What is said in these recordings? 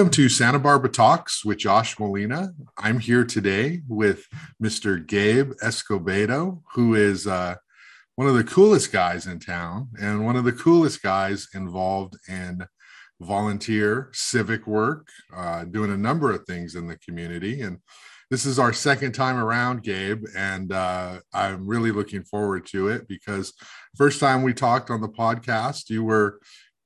Welcome to Santa Barbara Talks with Josh Molina. I'm here today with Mr. Gabe Escobedo, who is uh, one of the coolest guys in town and one of the coolest guys involved in volunteer civic work, uh, doing a number of things in the community. And this is our second time around, Gabe, and uh, I'm really looking forward to it because first time we talked on the podcast, you were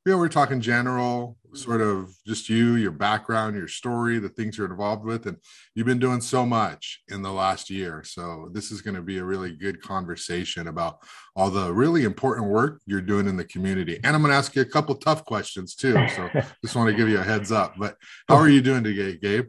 you know, we're talking general, sort of just you, your background, your story, the things you're involved with. And you've been doing so much in the last year. So this is going to be a really good conversation about all the really important work you're doing in the community. And I'm going to ask you a couple tough questions too. So just want to give you a heads up. But how are you doing today, Gabe?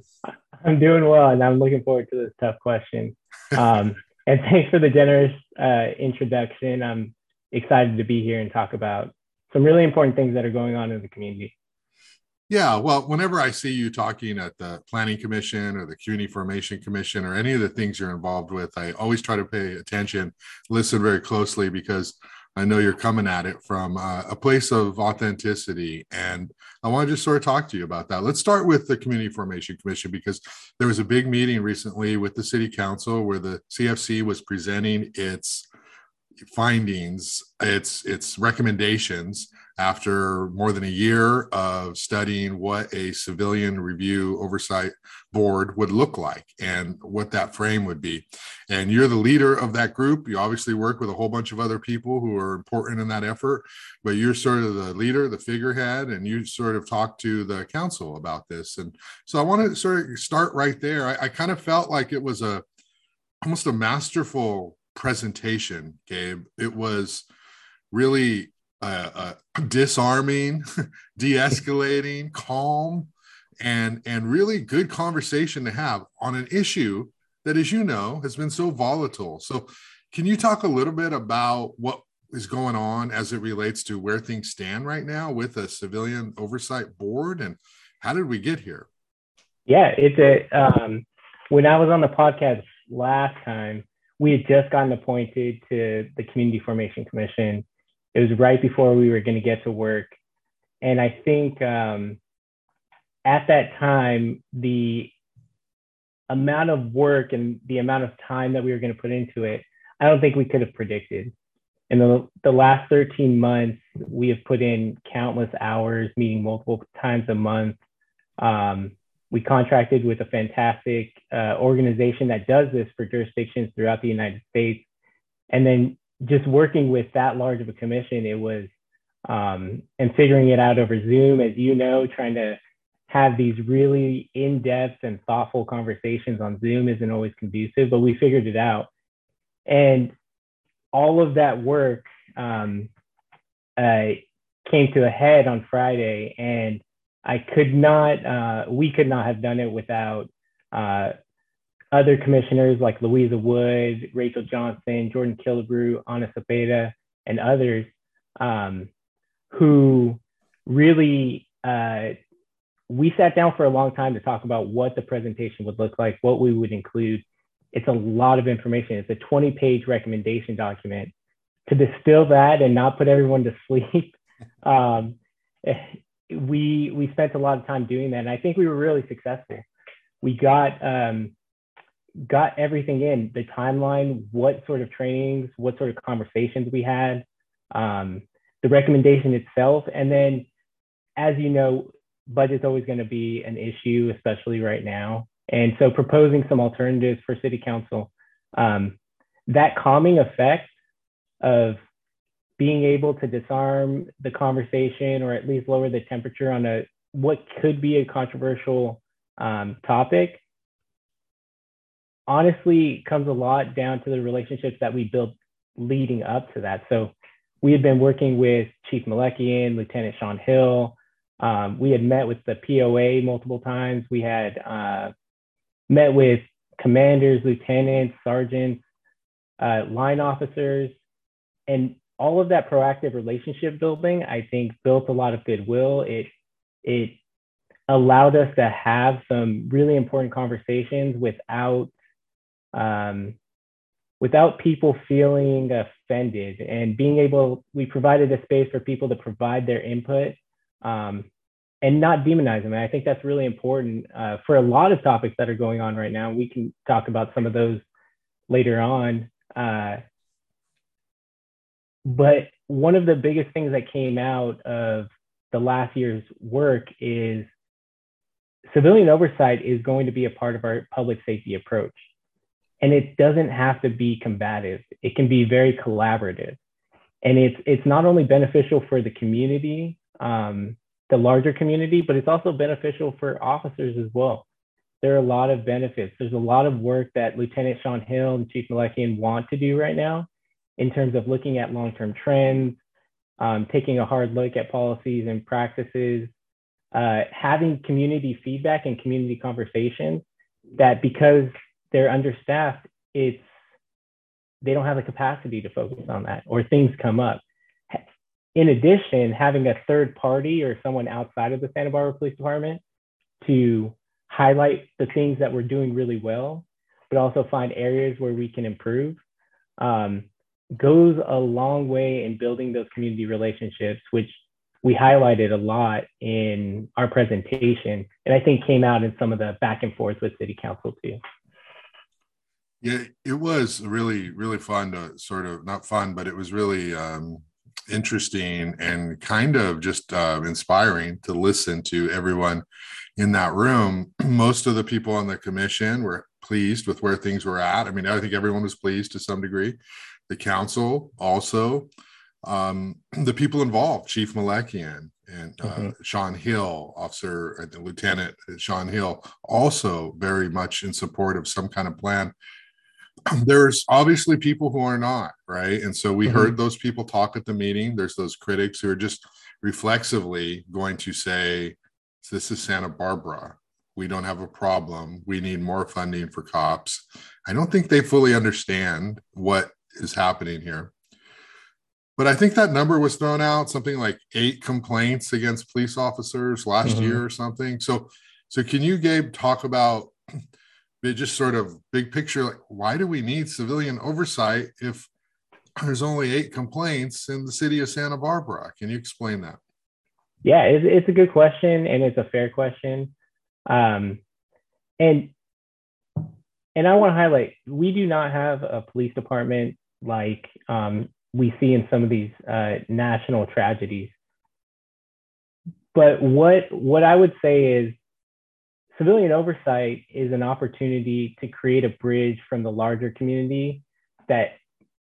I'm doing well, and I'm looking forward to this tough question. Um, and thanks for the generous uh, introduction. I'm excited to be here and talk about some really important things that are going on in the community. Yeah, well, whenever I see you talking at the Planning Commission or the Community Formation Commission or any of the things you're involved with, I always try to pay attention, listen very closely because I know you're coming at it from uh, a place of authenticity. And I want to just sort of talk to you about that. Let's start with the Community Formation Commission because there was a big meeting recently with the City Council where the CFC was presenting its findings, its its recommendations after more than a year of studying what a civilian review oversight board would look like and what that frame would be. And you're the leader of that group. You obviously work with a whole bunch of other people who are important in that effort, but you're sort of the leader, the figurehead, and you sort of talk to the council about this. And so I want to sort of start right there. I, I kind of felt like it was a almost a masterful presentation, Gabe. It was really uh, uh, disarming, de-escalating, calm, and and really good conversation to have on an issue that, as you know, has been so volatile. So, can you talk a little bit about what is going on as it relates to where things stand right now with a civilian oversight board, and how did we get here? Yeah, it's a um, when I was on the podcast last time we had just gotten appointed to the Community Formation Commission. It was right before we were going to get to work. And I think um, at that time, the amount of work and the amount of time that we were going to put into it, I don't think we could have predicted. In the, the last 13 months, we have put in countless hours, meeting multiple times a month. Um, we contracted with a fantastic uh, organization that does this for jurisdictions throughout the United States. And then just working with that large of a commission, it was, um, and figuring it out over Zoom, as you know, trying to have these really in depth and thoughtful conversations on Zoom isn't always conducive, but we figured it out. And all of that work um, uh, came to a head on Friday. And I could not, uh, we could not have done it without uh, other commissioners like Louisa Wood, Rachel Johnson, Jordan Killebrew, Ana Cepeda, and others um, who really, uh, we sat down for a long time to talk about what the presentation would look like, what we would include. It's a lot of information. It's a 20 page recommendation document. To distill that and not put everyone to sleep, um, we we spent a lot of time doing that, and I think we were really successful. We got um, got everything in the timeline, what sort of trainings, what sort of conversations we had, um, the recommendation itself, and then, as you know, budget's always going to be an issue, especially right now. And so, proposing some alternatives for City Council, um, that calming effect of being able to disarm the conversation or at least lower the temperature on a what could be a controversial um, topic honestly comes a lot down to the relationships that we built leading up to that. So we had been working with chief Melekian, lieutenant sean hill. Um, we had met with the poa multiple times. We had uh, met with commanders lieutenants sergeants uh, line officers. And all of that proactive relationship building, I think, built a lot of goodwill. It it allowed us to have some really important conversations without um, without people feeling offended and being able. We provided a space for people to provide their input, um, and not demonize them. And I think that's really important uh, for a lot of topics that are going on right now. We can talk about some of those later on. Uh, but one of the biggest things that came out of the last year's work is civilian oversight is going to be a part of our public safety approach. And it doesn't have to be combative. It can be very collaborative. And it's, it's not only beneficial for the community, um, the larger community, but it's also beneficial for officers as well. There are a lot of benefits. There's a lot of work that Lieutenant Sean Hill and Chief Melekian want to do right now in terms of looking at long-term trends, um, taking a hard look at policies and practices, uh, having community feedback and community conversations that because they're understaffed, it's they don't have the capacity to focus on that or things come up. In addition, having a third party or someone outside of the Santa Barbara Police Department to highlight the things that we're doing really well, but also find areas where we can improve. Um, goes a long way in building those community relationships, which we highlighted a lot in our presentation, and I think came out in some of the back and forth with City Council too. Yeah, it was really, really fun to sort of not fun, but it was really um, interesting and kind of just uh, inspiring to listen to everyone in that room. Most of the people on the commission were pleased with where things were at. I mean, I think everyone was pleased to some degree the council also, um, the people involved, Chief Melekian and uh, mm-hmm. Sean Hill, Officer, uh, Lieutenant Sean Hill, also very much in support of some kind of plan. There's obviously people who are not, right? And so we mm-hmm. heard those people talk at the meeting. There's those critics who are just reflexively going to say, This is Santa Barbara. We don't have a problem. We need more funding for cops. I don't think they fully understand what is happening here. But I think that number was thrown out something like eight complaints against police officers last mm-hmm. year or something. So, so can you, Gabe, talk about just sort of big picture? Like, why do we need civilian oversight if there's only eight complaints in the city of Santa Barbara? Can you explain that? Yeah, it's, it's a good question and it's a fair question. Um, and and I want to highlight we do not have a police department like um, we see in some of these uh, national tragedies. But what what I would say is civilian oversight is an opportunity to create a bridge from the larger community that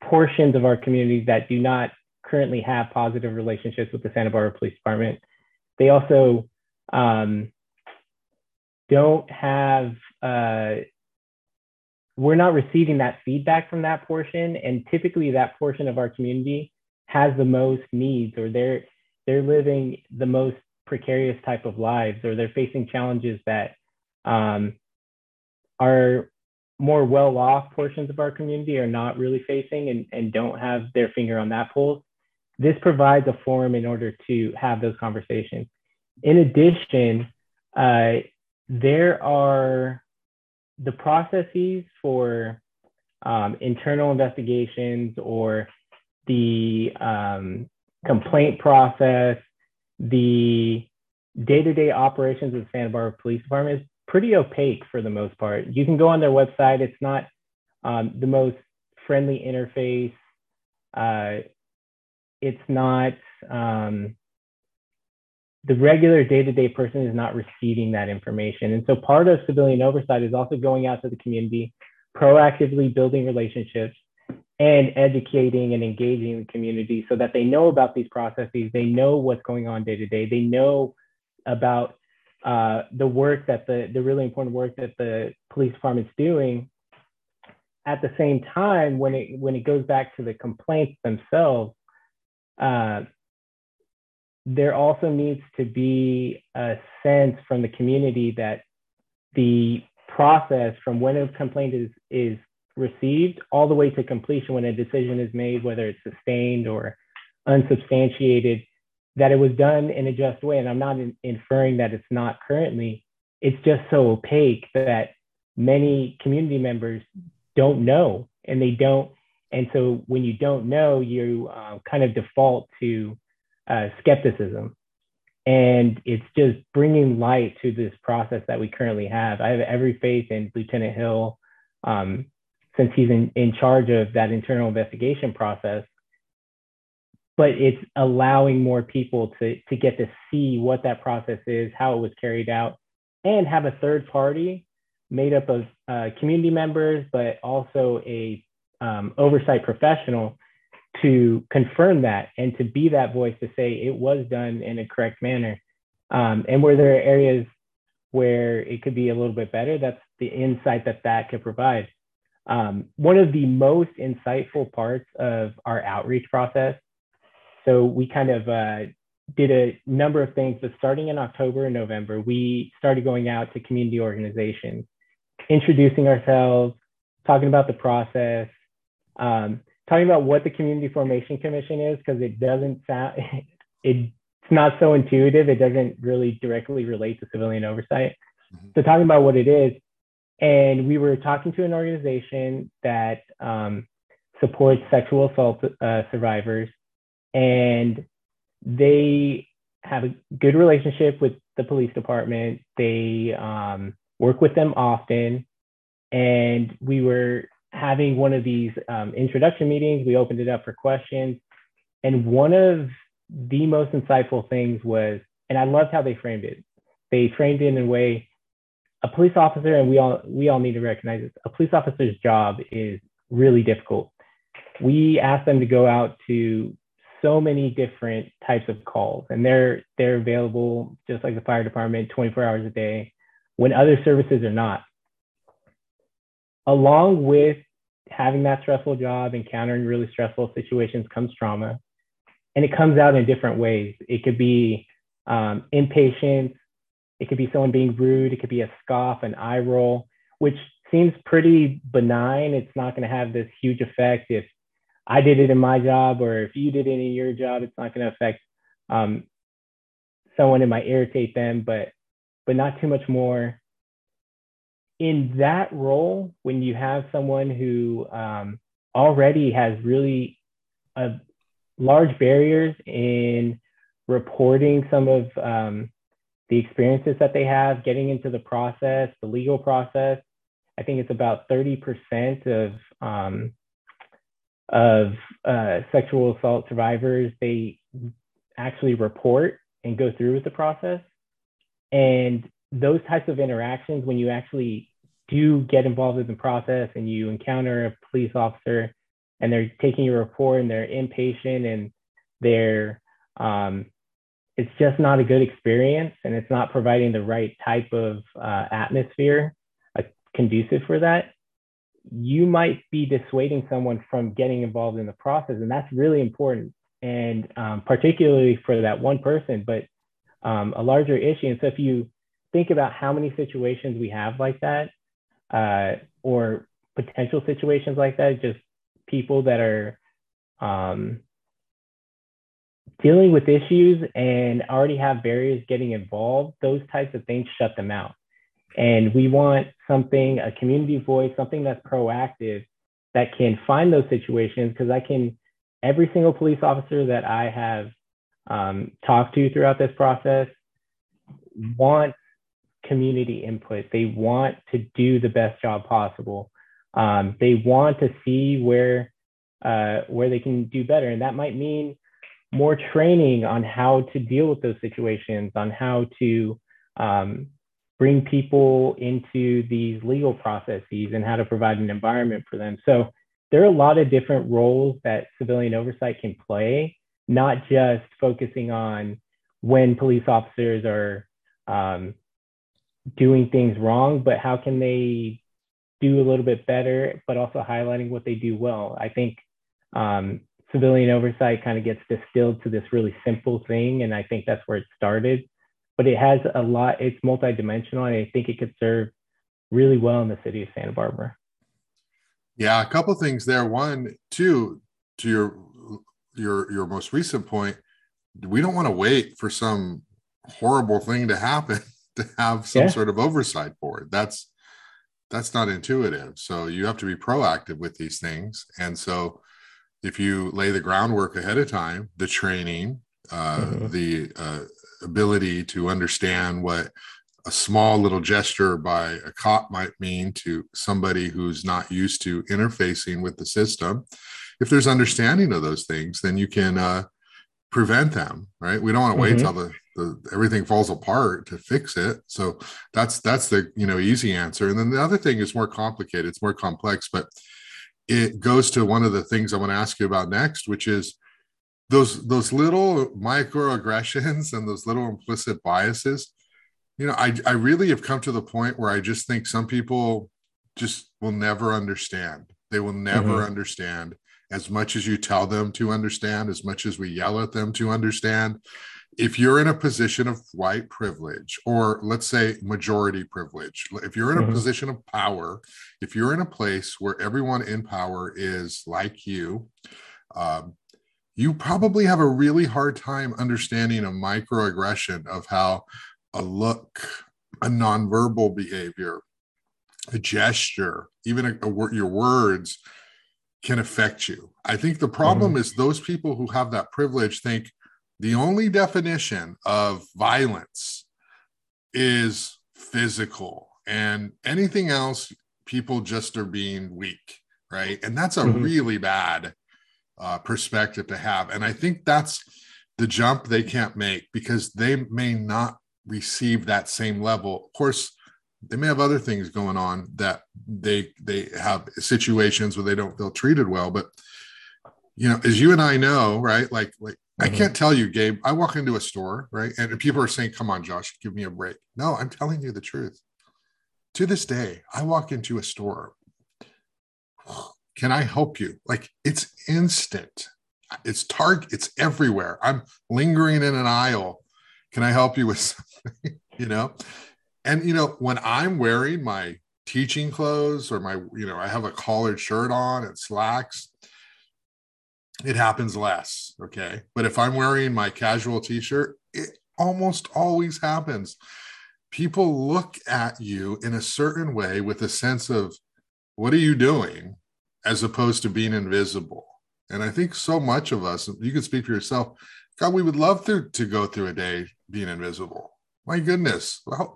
portions of our community that do not currently have positive relationships with the Santa Barbara Police Department. They also um, don't have uh, we're not receiving that feedback from that portion and typically that portion of our community has the most needs or they're they're living the most precarious type of lives or they're facing challenges that um, are more well-off portions of our community are not really facing and, and don't have their finger on that pulse this provides a forum in order to have those conversations. In addition uh, there are the processes for um, internal investigations or the um, complaint process, the day-to-day operations of the Santa Barbara Police Department is pretty opaque for the most part. You can go on their website. It's not um, the most friendly interface. Uh, it's not um, the regular day-to-day person is not receiving that information. And so part of civilian oversight is also going out to the community, proactively building relationships and educating and engaging the community so that they know about these processes, they know what's going on day to day, they know about uh, the work that the, the really important work that the police department's doing. At the same time, when it when it goes back to the complaints themselves, uh, there also needs to be a sense from the community that the process from when a complaint is, is received all the way to completion when a decision is made, whether it's sustained or unsubstantiated, that it was done in a just way. And I'm not in, inferring that it's not currently, it's just so opaque that many community members don't know and they don't. And so when you don't know, you uh, kind of default to uh, skepticism. and it's just bringing light to this process that we currently have. I have every faith in Lieutenant Hill um, since he's in, in charge of that internal investigation process. But it's allowing more people to, to get to see what that process is, how it was carried out, and have a third party made up of uh, community members, but also a um, oversight professional to confirm that and to be that voice to say it was done in a correct manner. Um, and where there are areas where it could be a little bit better, that's the insight that that could provide. Um, one of the most insightful parts of our outreach process. So we kind of uh, did a number of things, but starting in October and November, we started going out to community organizations, introducing ourselves, talking about the process, um, talking about what the Community Formation Commission is, because it doesn't sound, it, it's not so intuitive. It doesn't really directly relate to civilian oversight. Mm-hmm. So talking about what it is, and we were talking to an organization that um, supports sexual assault uh, survivors, and they have a good relationship with the police department. They um, work with them often, and we were having one of these um, introduction meetings. We opened it up for questions, and one of the most insightful things was, and I loved how they framed it. They framed it in a way a police officer, and we all we all need to recognize this. A police officer's job is really difficult. We ask them to go out to so many different types of calls, and they're they're available just like the fire department, 24 hours a day, when other services are not. Along with having that stressful job, encountering really stressful situations comes trauma, and it comes out in different ways. It could be um, impatience, it could be someone being rude. It could be a scoff, an eye roll, which seems pretty benign. It's not going to have this huge effect if I did it in my job or if you did it in your job. It's not going to affect um, someone. It might irritate them, but but not too much more. In that role, when you have someone who um, already has really a large barriers in reporting some of um, the experiences that they have getting into the process, the legal process. I think it's about 30% of um, of uh, sexual assault survivors they actually report and go through with the process. And those types of interactions, when you actually do get involved in the process and you encounter a police officer and they're taking your report and they're impatient and they're um, it's just not a good experience and it's not providing the right type of uh, atmosphere uh, conducive for that. You might be dissuading someone from getting involved in the process and that's really important and um, particularly for that one person but um, a larger issue. And so if you think about how many situations we have like that uh, or potential situations like that just people that are um, dealing with issues and already have barriers getting involved, those types of things shut them out. And we want something, a community voice, something that's proactive that can find those situations because I can, every single police officer that I have um, talked to throughout this process wants community input. They want to do the best job possible. Um, they want to see where uh, where they can do better, and that might mean more training on how to deal with those situations, on how to um, bring people into these legal processes and how to provide an environment for them. So there are a lot of different roles that civilian oversight can play, not just focusing on when police officers are um, doing things wrong, but how can they do a little bit better, but also highlighting what they do well. I think um, civilian oversight kind of gets distilled to this really simple thing. And I think that's where it started. But it has a lot, it's multidimensional, and I think it could serve really well in the city of Santa Barbara. Yeah, a couple things there. One, two, to your your your most recent point, we don't want to wait for some horrible thing to happen to have some yeah. sort of oversight board. That's that's not intuitive. So you have to be proactive with these things. And so if you lay the groundwork ahead of time, the training, uh, mm-hmm. the uh, ability to understand what a small little gesture by a cop might mean to somebody who's not used to interfacing with the system. If there's understanding of those things, then you can uh, prevent them, right? We don't want to wait mm-hmm. till the, the everything falls apart to fix it. So that's that's the you know easy answer. And then the other thing is more complicated. It's more complex, but it goes to one of the things I want to ask you about next, which is those those little microaggressions and those little implicit biases. You know I, I really have come to the point where i just think some people just will never understand. They will never mm-hmm. understand. As much as you tell them to understand as much as we yell at them to understand if you're in a position of white privilege or let's say majority privilege if you're in a mm-hmm. position of power if you're in a place where everyone in power is like you um, you probably have a really hard time understanding a microaggression of how a look, a nonverbal behavior, a gesture, even a, a, your words can affect you. I think the problem mm-hmm. is those people who have that privilege think the only definition of violence is physical and anything else people just are being weak right and that's a mm-hmm. really bad uh, perspective to have. And I think that's the jump they can't make because they may not receive that same level. Of course, they may have other things going on that they they have situations where they don't feel treated well. But you know, as you and I know, right? Like like. I mm-hmm. can't tell you, Gabe. I walk into a store, right, and people are saying, "Come on, Josh, give me a break." No, I'm telling you the truth. To this day, I walk into a store can I help you? Like it's instant. It's target, it's everywhere. I'm lingering in an aisle. Can I help you with something? you know? And you know, when I'm wearing my teaching clothes or my, you know, I have a collared shirt on and slacks, it happens less. Okay. But if I'm wearing my casual t-shirt, it almost always happens. People look at you in a certain way with a sense of, what are you doing? as opposed to being invisible. And I think so much of us, you can speak for yourself, Gabe, we would love to, to go through a day being invisible. My goodness, how,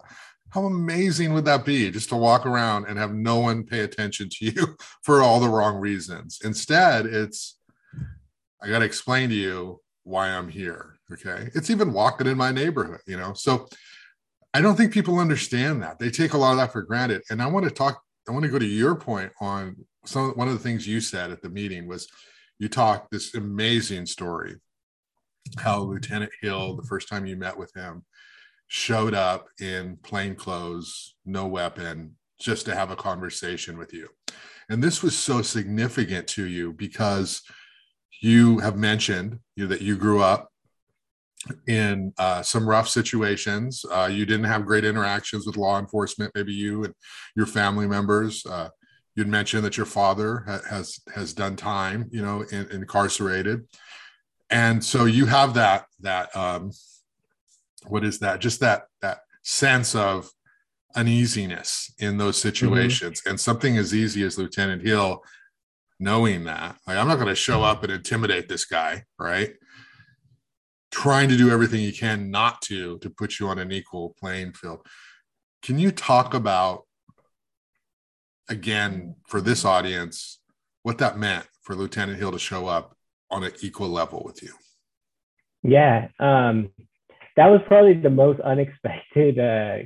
how amazing would that be just to walk around and have no one pay attention to you for all the wrong reasons? Instead, it's, I got to explain to you why I'm here. Okay. It's even walking in my neighborhood, you know? So I don't think people understand that. They take a lot of that for granted. And I want to talk, I want to go to your point on some one of the things you said at the meeting was you talked this amazing story how Lieutenant Hill, the first time you met with him, showed up in plain clothes, no weapon, just to have a conversation with you. And this was so significant to you because you have mentioned you that you grew up in uh, some rough situations. Uh, you didn't have great interactions with law enforcement, maybe you and your family members. Uh, you'd mentioned that your father ha- has has done time, you know, in, incarcerated, and so you have that that um, what is that? Just that that sense of uneasiness in those mm-hmm. situations, mm-hmm. and something as easy as Lieutenant Hill knowing that like i'm not going to show up and intimidate this guy right trying to do everything you can not to to put you on an equal playing field can you talk about again for this audience what that meant for Lieutenant Hill to show up on an equal level with you. Yeah, um, that was probably the most unexpected uh,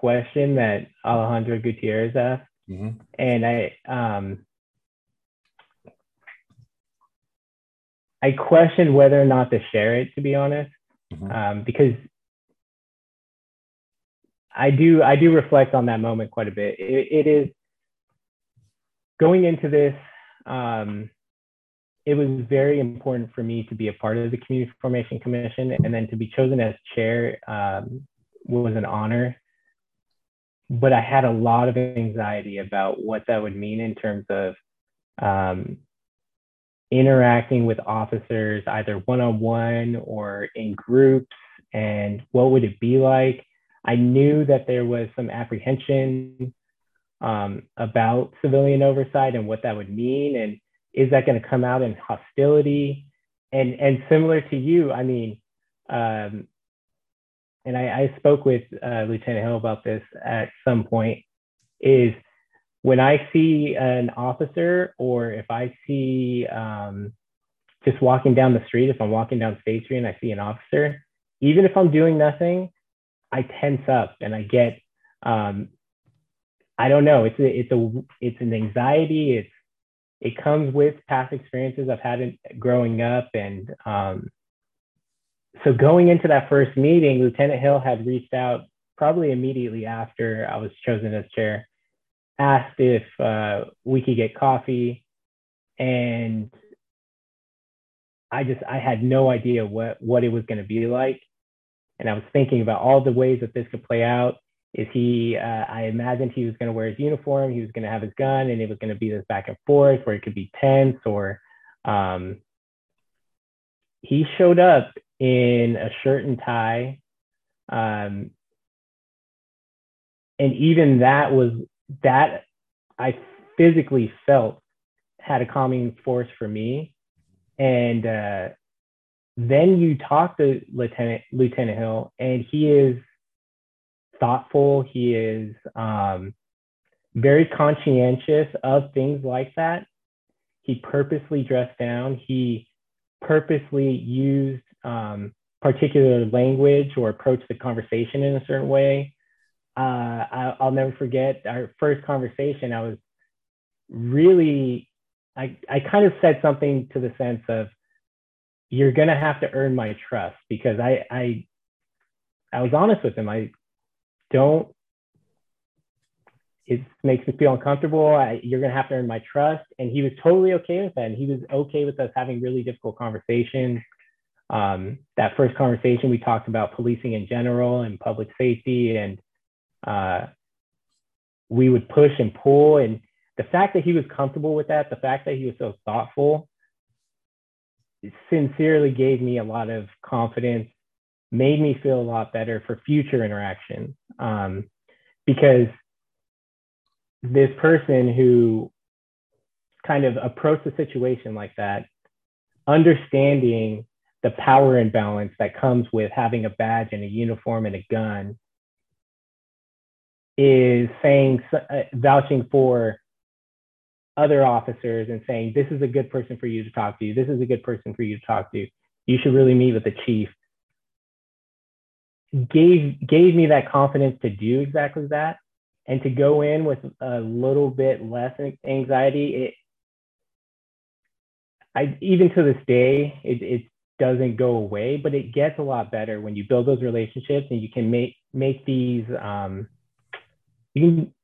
question that Alejandra Gutierrez asked, mm-hmm. and I um, I questioned whether or not to share it, to be honest, mm-hmm. um, because I do I do reflect on that moment quite a bit. it, it is going into this, um, it was very important for me to be a part of the Community Formation Commission and then to be chosen as chair um, was an honor. But I had a lot of anxiety about what that would mean in terms of um, interacting with officers, either one on one or in groups, and what would it be like. I knew that there was some apprehension um, about civilian oversight and what that would mean. And is that going to come out in hostility? and and similar to you, I mean, um, and I, I spoke with uh, Lieutenant Hill about this at some point. Is when I see an officer, or if I see um, just walking down the street, if I'm walking down State Street and I see an officer, even if I'm doing nothing, I tense up and I get, um, I don't know, it's a, it's a, it's an anxiety. It's, it comes with past experiences I've had in, growing up. And um, so going into that first meeting, Lieutenant Hill had reached out probably immediately after I was chosen as chair, asked if uh, we could get coffee. And I just I had no idea what what it was going to be like, and I was thinking about all the ways that this could play out. Is he? Uh, I imagined he was going to wear his uniform, he was going to have his gun, and it was going to be this back and forth where it could be tense or. Um, he showed up in a shirt and tie, um, and even that was that I physically felt had a calming force for me and uh, then you talk to Lieutenant Lieutenant Hill, and he is thoughtful. He is um, very conscientious of things like that. He purposely dressed down. He purposely used um, particular language or approached the conversation in a certain way. Uh, I, will never forget our first conversation. I was really I, I kind of said something to the sense of you're gonna have to earn my trust because I I I was honest with him. I don't it makes me feel uncomfortable. I, you're gonna have to earn my trust. And he was totally okay with that. And he was okay with us having really difficult conversations. Um, that first conversation we talked about policing in general and public safety and uh, we would push and pull and the fact that he was comfortable with that, the fact that he was so thoughtful, sincerely gave me a lot of confidence, made me feel a lot better for future interactions. Um, because this person who kind of approached the situation like that, understanding the power imbalance that comes with having a badge and a uniform and a gun, is saying, uh, vouching for other officers and saying, this is a good person for you to talk to. This is a good person for you to talk to. You should really meet with the chief. Gave, gave me that confidence to do exactly that and to go in with a little bit less anxiety. It, I, even to this day, it, it doesn't go away, but it gets a lot better when you build those relationships and you can make, make these, um, you can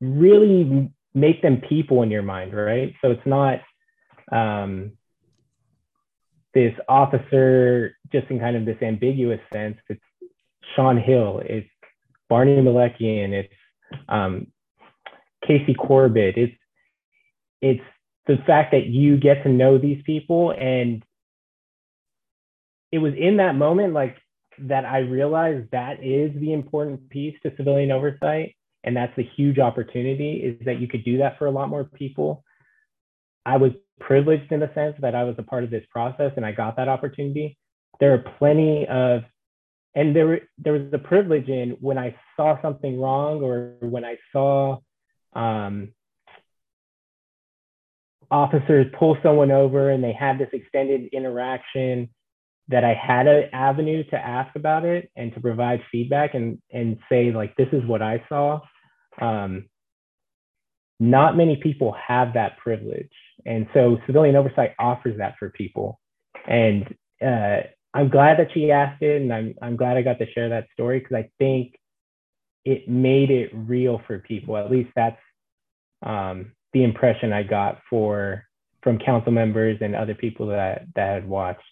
really make them people in your mind, right? So it's not um, this officer just in kind of this ambiguous sense. It's Sean Hill, it's Barney Melekian, it's um, Casey Corbett. It's it's the fact that you get to know these people, and it was in that moment like that I realized that is the important piece to civilian oversight and that's the huge opportunity is that you could do that for a lot more people. I was privileged in the sense that i was a part of this process and i got that opportunity. There are plenty of and there, there was a privilege in when i saw something wrong or when i saw um, officers pull someone over and they had this extended interaction that I had an avenue to ask about it and to provide feedback and and say like this is what I saw. Um, not many people have that privilege, and so civilian oversight offers that for people. And uh, I'm glad that she asked it, and I'm I'm glad I got to share that story because I think it made it real for people. At least that's um, the impression I got for from council members and other people that that had watched.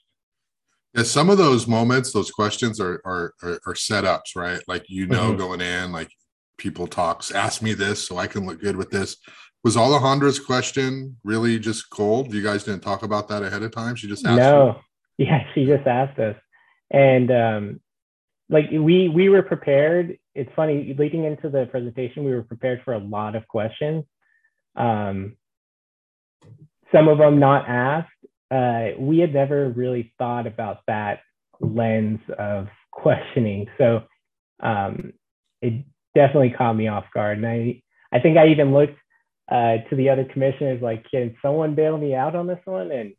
Yeah, some of those moments, those questions are are are, are setups, right? Like you know, mm-hmm. going in, like people talks, ask me this so I can look good with this. Was Alejandra's question really just cold? You guys didn't talk about that ahead of time. She just asked. No, you? yeah, she just asked us, and um, like we we were prepared. It's funny leading into the presentation, we were prepared for a lot of questions. Um, some of them not asked, uh, we had never really thought about that lens of questioning. So um, it definitely caught me off guard. And I, I think I even looked uh, to the other commissioners like, can someone bail me out on this one? And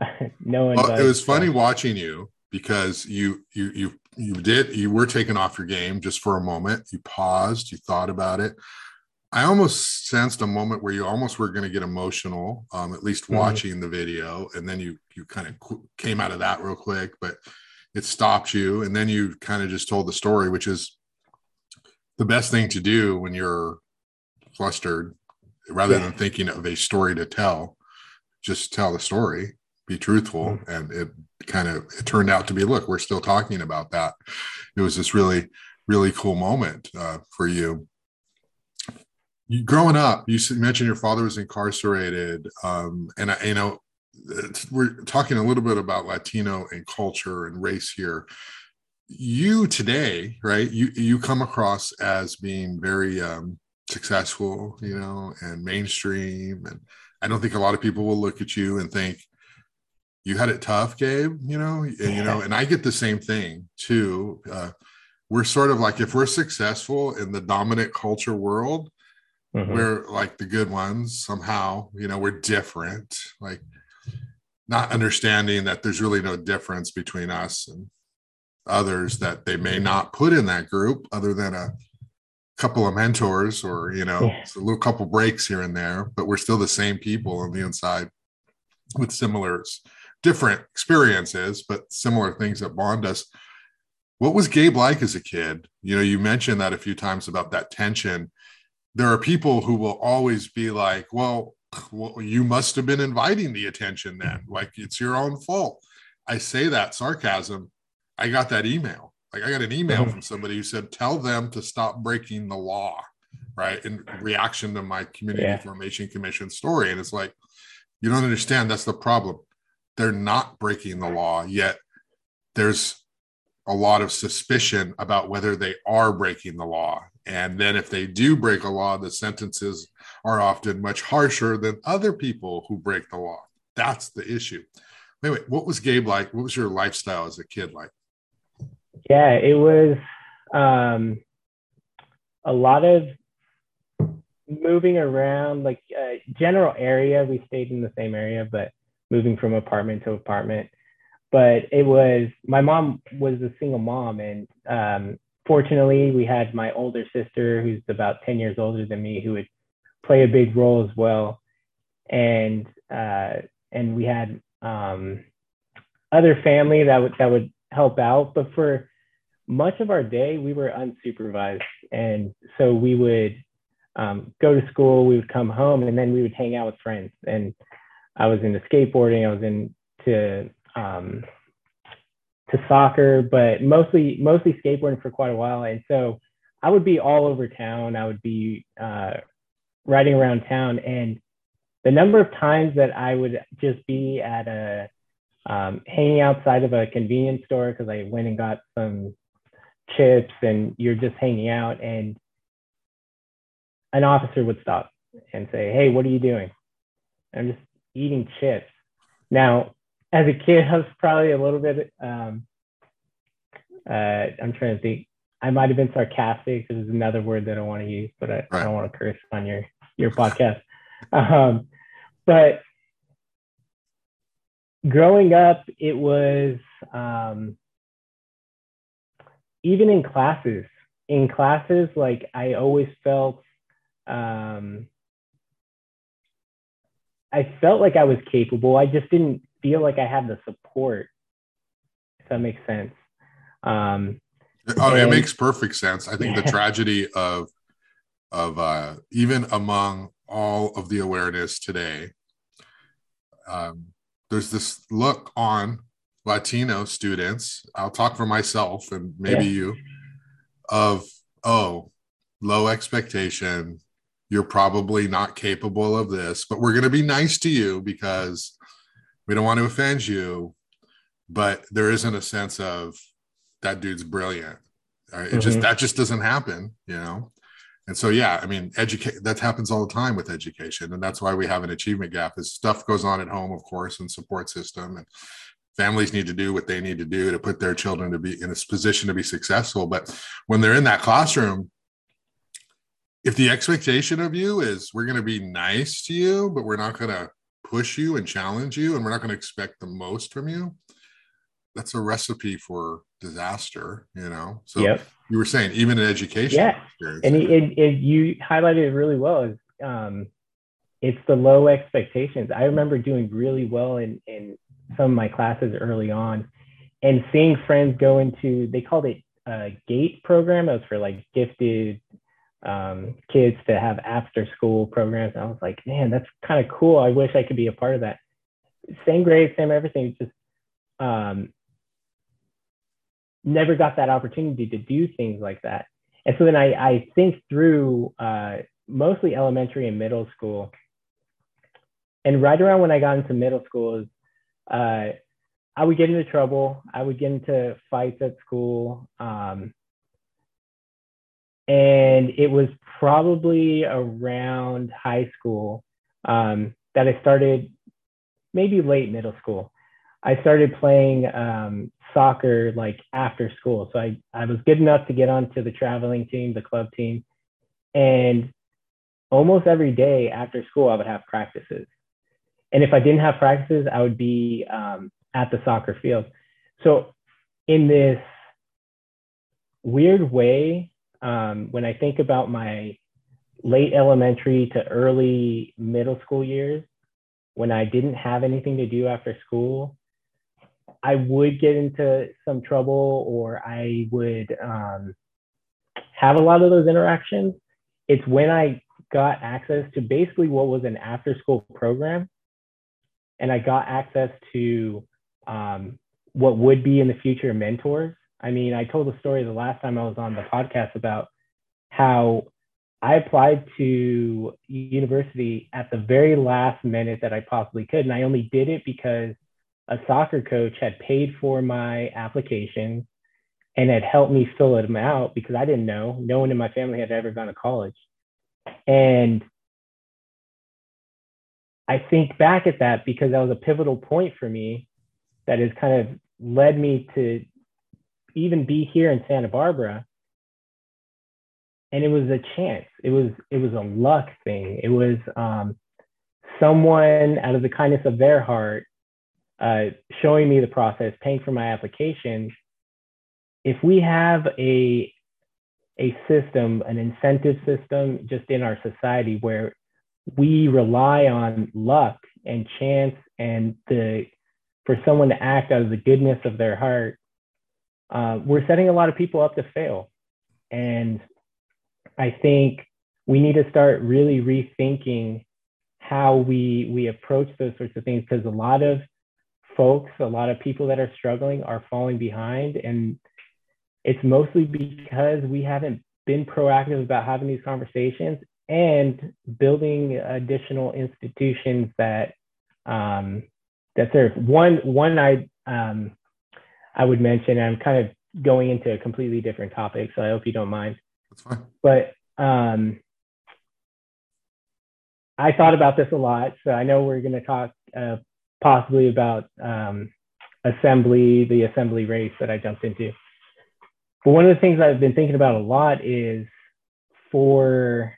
no one. Well, it was funny watching you because you you you you did you were taken off your game just for a moment. You paused, you thought about it. I almost sensed a moment where you almost were going to get emotional, um, at least mm-hmm. watching mm-hmm. the video, and then you you kind of qu- came out of that real quick, but it stopped you, and then you kind of just told the story, which is the best thing to do when you're flustered, rather yeah. than thinking of a story to tell. Just tell the story, be truthful, mm-hmm. and it kind of it turned out to be. Look, we're still talking about that. It was this really really cool moment uh, for you you, growing up, you mentioned your father was incarcerated, um, and I, you know, we're talking a little bit about Latino and culture and race here. You today, right? You you come across as being very um, successful, you know, and mainstream, and I don't think a lot of people will look at you and think you had it tough, Gabe. You know, and, you know, and I get the same thing too. Uh, we're sort of like if we're successful in the dominant culture world mm-hmm. we're like the good ones somehow you know we're different like not understanding that there's really no difference between us and others that they may not put in that group other than a couple of mentors or you know yeah. a little couple breaks here and there but we're still the same people on the inside with similar different experiences but similar things that bond us what was gabe like as a kid you know you mentioned that a few times about that tension there are people who will always be like, well, well, you must have been inviting the attention then. Like it's your own fault. I say that sarcasm. I got that email. Like I got an email mm-hmm. from somebody who said, tell them to stop breaking the law, right? In reaction to my community yeah. formation commission story. And it's like, you don't understand. That's the problem. They're not breaking the law yet. There's a lot of suspicion about whether they are breaking the law. And then if they do break a law, the sentences are often much harsher than other people who break the law. That's the issue. Anyway, what was Gabe like? What was your lifestyle as a kid like? Yeah, it was um, a lot of moving around, like uh, general area. We stayed in the same area, but moving from apartment to apartment. But it was my mom was a single mom, and um, fortunately, we had my older sister, who's about 10 years older than me, who would play a big role as well. And uh, and we had um, other family that would that would help out. But for much of our day, we were unsupervised, and so we would um, go to school, we would come home, and then we would hang out with friends. And I was into skateboarding, I was into um, to soccer, but mostly mostly skateboarding for quite a while. And so I would be all over town. I would be uh, riding around town, and the number of times that I would just be at a um, hanging outside of a convenience store because I went and got some chips, and you're just hanging out, and an officer would stop and say, "Hey, what are you doing?" I'm just eating chips. Now, as a kid, I was probably a little bit. Um, uh, I'm trying to think. I might have been sarcastic. This is another word that I want to use, but I, right. I don't want to curse on your your podcast. Um, but growing up, it was um, even in classes. In classes, like I always felt. Um, I felt like I was capable. I just didn't feel like I have the support, if that makes sense. Um, oh, and, it makes perfect sense. I think the tragedy of of uh, even among all of the awareness today, um, there's this look on Latino students. I'll talk for myself and maybe yeah. you of oh, low expectation. You're probably not capable of this, but we're going to be nice to you because we don't want to offend you but there isn't a sense of that dude's brilliant. It mm-hmm. just that just doesn't happen you know? And so yeah i mean educate that happens all the time with education and that's why we have an achievement gap is stuff goes on at home of course and support system and families need to do what they need to do to put their children to be in a position to be successful. But when they're in that classroom if the expectation of you is we're going to be nice to you but we're not going to push you and challenge you and we're not going to expect the most from you that's a recipe for disaster you know? So yep. you were saying even in education yeah. and it, it, it, you highlighted it really well is um, it's the low expectations. I remember doing really well in in some of my classes early on and seeing friends go into they called it a GATE program. It was for like gifted um, kids to have after school programs and i was like man that's kind of cool i wish i could be a part of that same grade same everything just um, never got that opportunity to do things like that. And so then I, I think through uh, mostly elementary and middle school. And right around when I got into middle school, uh, I would get into trouble. I would get into fights at school. Um, and it was probably around high school um, that I started, maybe late middle school. I started playing um, soccer like after school. So I, I was good enough to get onto the traveling team, the club team. And almost every day after school, I would have practices. And if I didn't have practices, I would be um, at the soccer field. So, in this weird way, um, when I think about my late elementary to early middle school years, when I didn't have anything to do after school, I would get into some trouble or I would um, have a lot of those interactions. It's when I got access to basically what was an after school program and I got access to um, what would be in the future mentors. I mean, I told the story the last time I was on the podcast about how I applied to university at the very last minute that I possibly could. And I only did it because a soccer coach had paid for my application and had helped me fill them out because I didn't know. No one in my family had ever gone to college. And I think back at that because that was a pivotal point for me that has kind of led me to even be here in Santa Barbara. And it was a chance. It was it was a luck thing. It was um, someone out of the kindness of their heart uh, showing me the process, paying for my application. If we have a a system, an incentive system, just in our society where we rely on luck and chance and the for someone to act out of the goodness of their heart, uh, we're setting a lot of people up to fail. And I think we need to start really rethinking how we we approach those sorts of things because a lot of folks, a lot of people that are struggling are falling behind. And it's mostly because we haven't been proactive about having these conversations and building additional institutions that um, that serve. One one I um, I would mention. I'm kind of going into a completely different topic, so I hope you don't mind. That's fine. But um, I thought about this a lot, so I know we're going to talk uh, possibly about um, assembly, the assembly race that I jumped into. But one of the things I've been thinking about a lot is for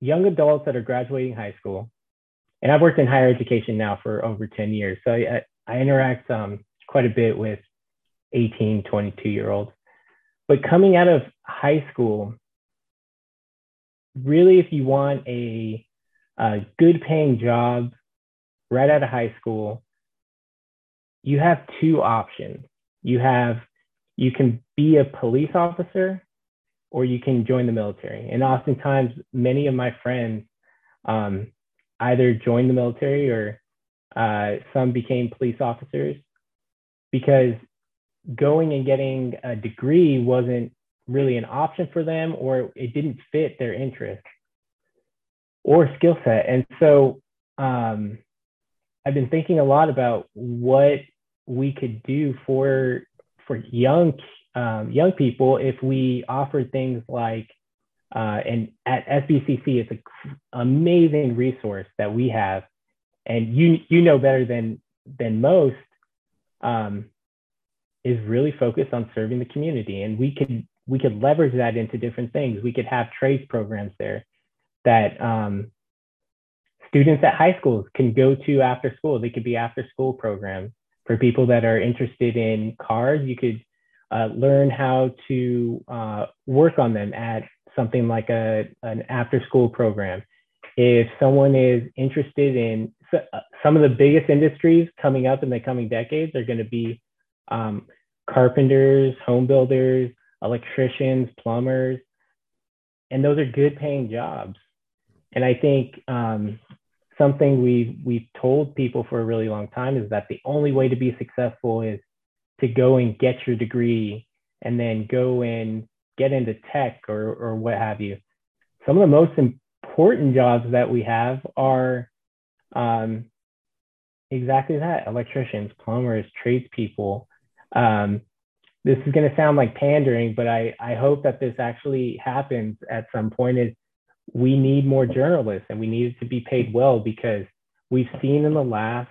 young adults that are graduating high school, and I've worked in higher education now for over 10 years. So I, I interact um, quite a bit with 18, 22 year olds. But coming out of high school, really, if you want a, a good paying job right out of high school, you have two options. You have, you can be a police officer or you can join the military. And oftentimes, many of my friends um, either joined the military or uh, some became police officers because going and getting a degree wasn't really an option for them or it didn't fit their interest or skill set. And so um, I've been thinking a lot about what we could do for for young um, young people if we offer things like uh, and at SBCC, it's an amazing resource that we have, and you you know better than than most. Um, is really focused on serving the community, and we could we could leverage that into different things. We could have trades programs there that um, students at high schools can go to after school. They could be after school programs for people that are interested in cars. You could uh, learn how to uh, work on them at something like a, an after school program. If someone is interested in uh, some of the biggest industries coming up in the coming decades are going to be um, carpenters, home builders, electricians, plumbers, and those are good paying jobs. And I think um, something we we've told people for a really long time is that the only way to be successful is to go and get your degree and then go and get into tech or or what have you. Some of the most important jobs that we have are um, exactly that: electricians, plumbers, tradespeople. Um, this is going to sound like pandering, but I, I hope that this actually happens at some point. Is we need more journalists and we need to be paid well because we've seen in the last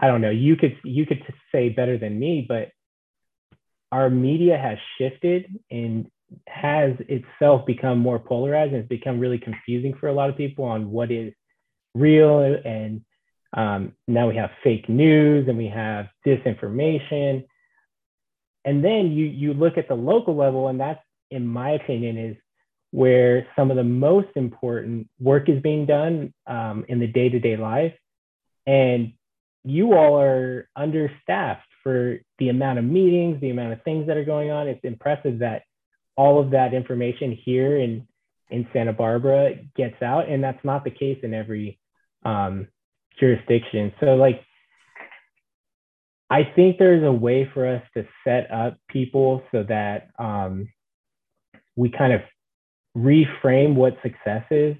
I don't know, you could you could say better than me, but our media has shifted and has itself become more polarized and it's become really confusing for a lot of people on what is real and um, now we have fake news and we have disinformation. And then you you look at the local level and that's in my opinion is where some of the most important work is being done um, in the day-to-day life. And you all are understaffed for the amount of meetings the amount of things that are going on. It's impressive that all of that information here in in santa barbara gets out and that's not the case in every um, jurisdiction so like i think there's a way for us to set up people so that um, we kind of reframe what success is.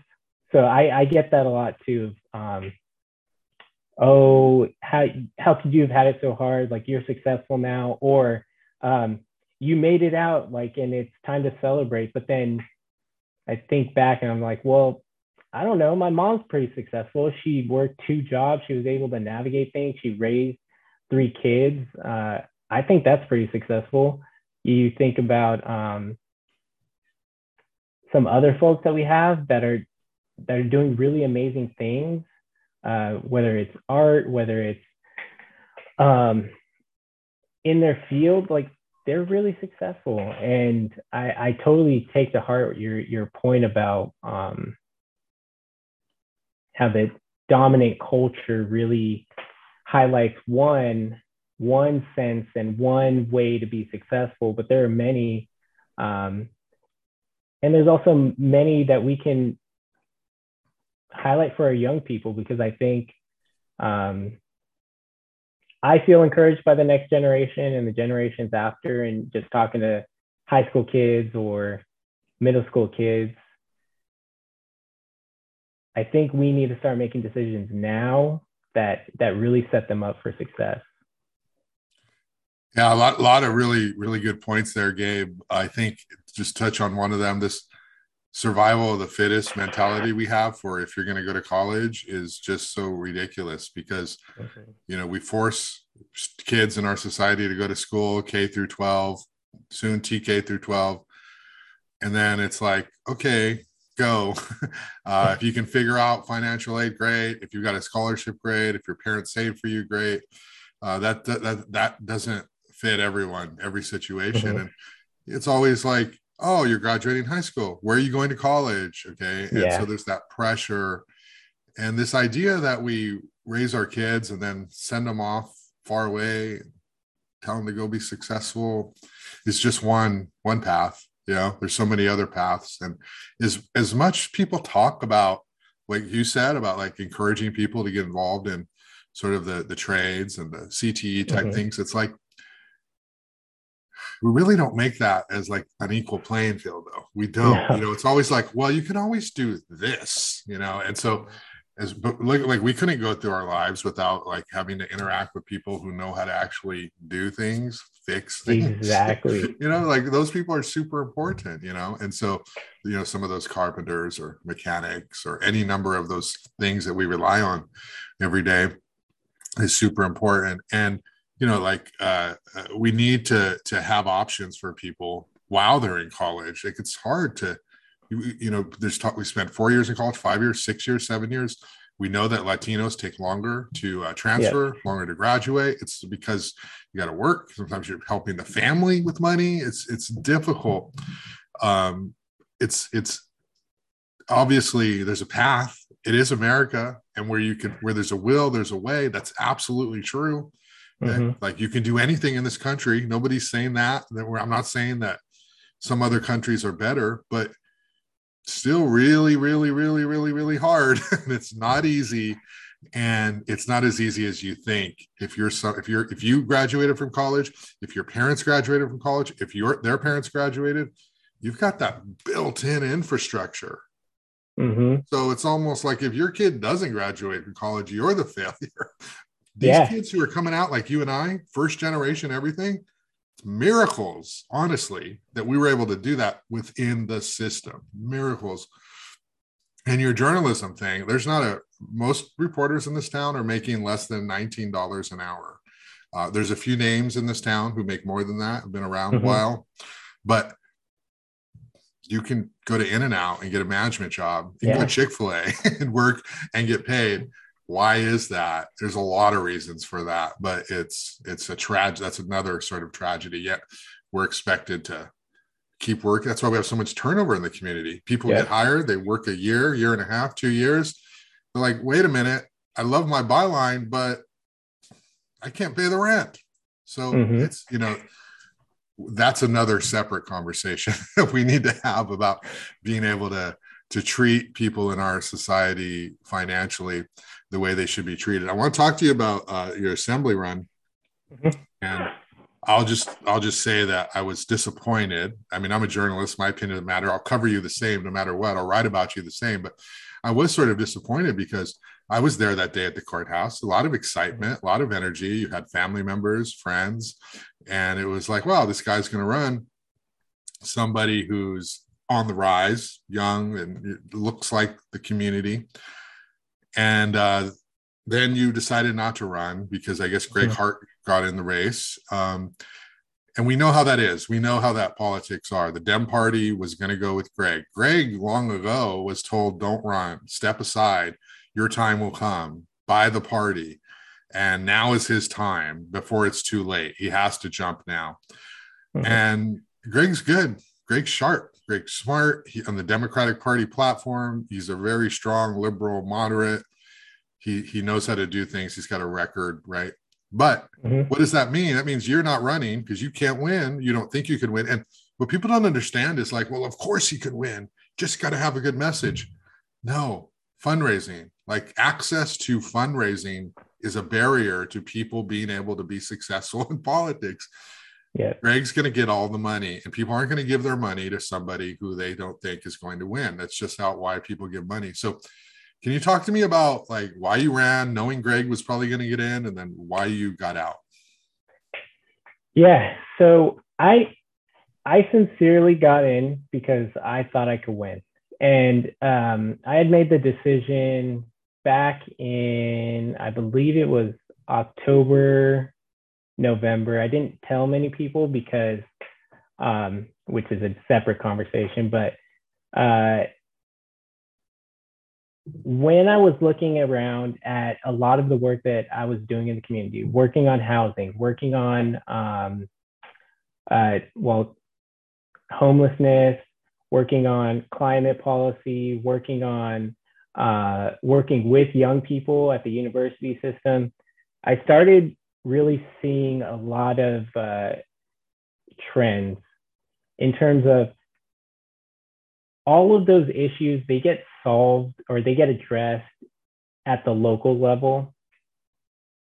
So I, I get that a lot too. Um, oh, how how could you have had it so hard? Like you're successful now, or um, you made it out. Like, and it's time to celebrate. But then I think back and I'm like, well, I don't know. My mom's pretty successful. She worked two jobs. She was able to navigate things. She raised three kids. Uh, I think that's pretty successful. You think about um, some other folks that we have that are that are doing really amazing things, uh, whether it's art, whether it's um, in their field, like they're really successful. And I, I totally take to heart your your point about um, how the dominant culture really highlights one one sense and one way to be successful, but there are many um, and there's also many that we can highlight for our young people because I think um, I feel encouraged by the next generation and the generations after, and just talking to high school kids or middle school kids. I think we need to start making decisions now that that really set them up for success. Yeah, a lot, lot of really, really good points there, Gabe. I think just touch on one of them. This survival of the fittest mentality we have for if you're going to go to college is just so ridiculous because okay. you know we force kids in our society to go to school K through 12, soon TK through 12, and then it's like okay, go. uh, if you can figure out financial aid, great. If you've got a scholarship, great. If your parents save for you, great. Uh, that, that that doesn't fit everyone, every situation, mm-hmm. and it's always like, oh, you're graduating high school. Where are you going to college? Okay, and yeah. so there's that pressure, and this idea that we raise our kids and then send them off far away, tell them to go be successful, is just one one path. You know, there's so many other paths, and as as much people talk about what you said about like encouraging people to get involved in sort of the the trades and the CTE type mm-hmm. things. It's like we really don't make that as like an equal playing field though. We don't yeah. you know it's always like well you can always do this you know? And so as but like, like we couldn't go through our lives without like having to interact with people who know how to actually do things fix things. Exactly. You know like those people are super important you know? And so you know some of those carpenters or mechanics or any number of those things that we rely on every day is super important. And you know like uh, uh we need to to have options for people while they're in college like it's hard to you, you know, there's talk, we spent four years in college, five years, six years, seven years. We know that Latinos take longer to uh, transfer, yeah. longer to graduate. It's because you got to work. Sometimes you're helping the family with money. It's it's difficult. Um, it's it's obviously there's a path. It is America, and where you can where there's a will, there's a way. That's absolutely true. Mm-hmm. Like you can do anything in this country. Nobody's saying that. That I'm not saying that some other countries are better, but still really, really, really, really, really hard. and it's not easy. And it's not as easy as you think. If you're so, if you're if you graduated from college, if your parents graduated from college, if your their parents graduated, you've got that built-in infrastructure. Mm-hmm. So it's almost like if your kid doesn't graduate from college, you're the failure. These yeah. kids who are coming out like you and I, first generation, everything, miracles, honestly, that we were able to do that within the system. Miracles. And your journalism thing, there's not a most reporters in this town are making less than $19 an hour. Uh, there's a few names in this town who make more than that, have been around mm-hmm. a while, but you can go to In and Out and get a management job. You yeah. can go to Chick fil A and work and get paid why is that? There's a lot of reasons for that but it's it's a tragedy that's another sort of tragedy yet we're expected to keep working that's why we have so much turnover in the community. People yeah. get hired they work a year year and a half two years. They're like wait a minute i love my byline but i can't pay the rent. So mm-hmm. it's you know that's another separate conversation that we need to have about being able to to treat people in our society financially the way they should be treated. I want to talk to you about uh, your assembly run, mm-hmm. and I'll just I'll just say that I was disappointed. I mean, I'm a journalist; my opinion doesn't matter. I'll cover you the same, no matter what. I'll write about you the same. But I was sort of disappointed because I was there that day at the courthouse. A lot of excitement, a lot of energy. You had family members, friends, and it was like, wow, this guy's going to run somebody who's on the rise, young, and looks like the community and uh, then you decided not to run because I guess Gregg Hart got in the race. Um, and we know how that is. We know how that politics are. The Dem Party was going to go with Gregg. Gregg, long ago, was told, "Don't run. Step aside. Your time will come." By the party, and now is his time before it's too late. He has to jump now. Mm-hmm. And Gregg's good. Gregg's sharp. Gregg's smart. He, on the Democratic Party platform, he's a very strong liberal, moderate. He he knows how to do things. He's got a record, right? But mm-hmm. what does that mean? That means you're not running because you can't win. You don't think you can win. And what people don't understand is like, well, of course he can win. Just got to have a good message. No, fundraising, like access to fundraising is a barrier to people being able to be successful in politics. Yeah. Gregg's going to get all the money, and people aren't going to give their money to somebody who they don't think is going to win. That's just how why people give money. So, can you talk to me about like why you ran, knowing Gregg was probably going to get in, and then why you got out? Yeah. So I I sincerely got in because I thought I could win, and um, I had made the decision back in I believe it was October November. I didn't tell many people because, um, which is a separate conversation, but uh, when I was looking around at a lot of the work that I was doing in the community, working on housing, working on, um, uh, well, homelessness, working on climate policy, working on uh, working with young people at the university system, I started really seeing a lot of uh, trends in terms of all of those issues, they get solved or they get addressed at the local level.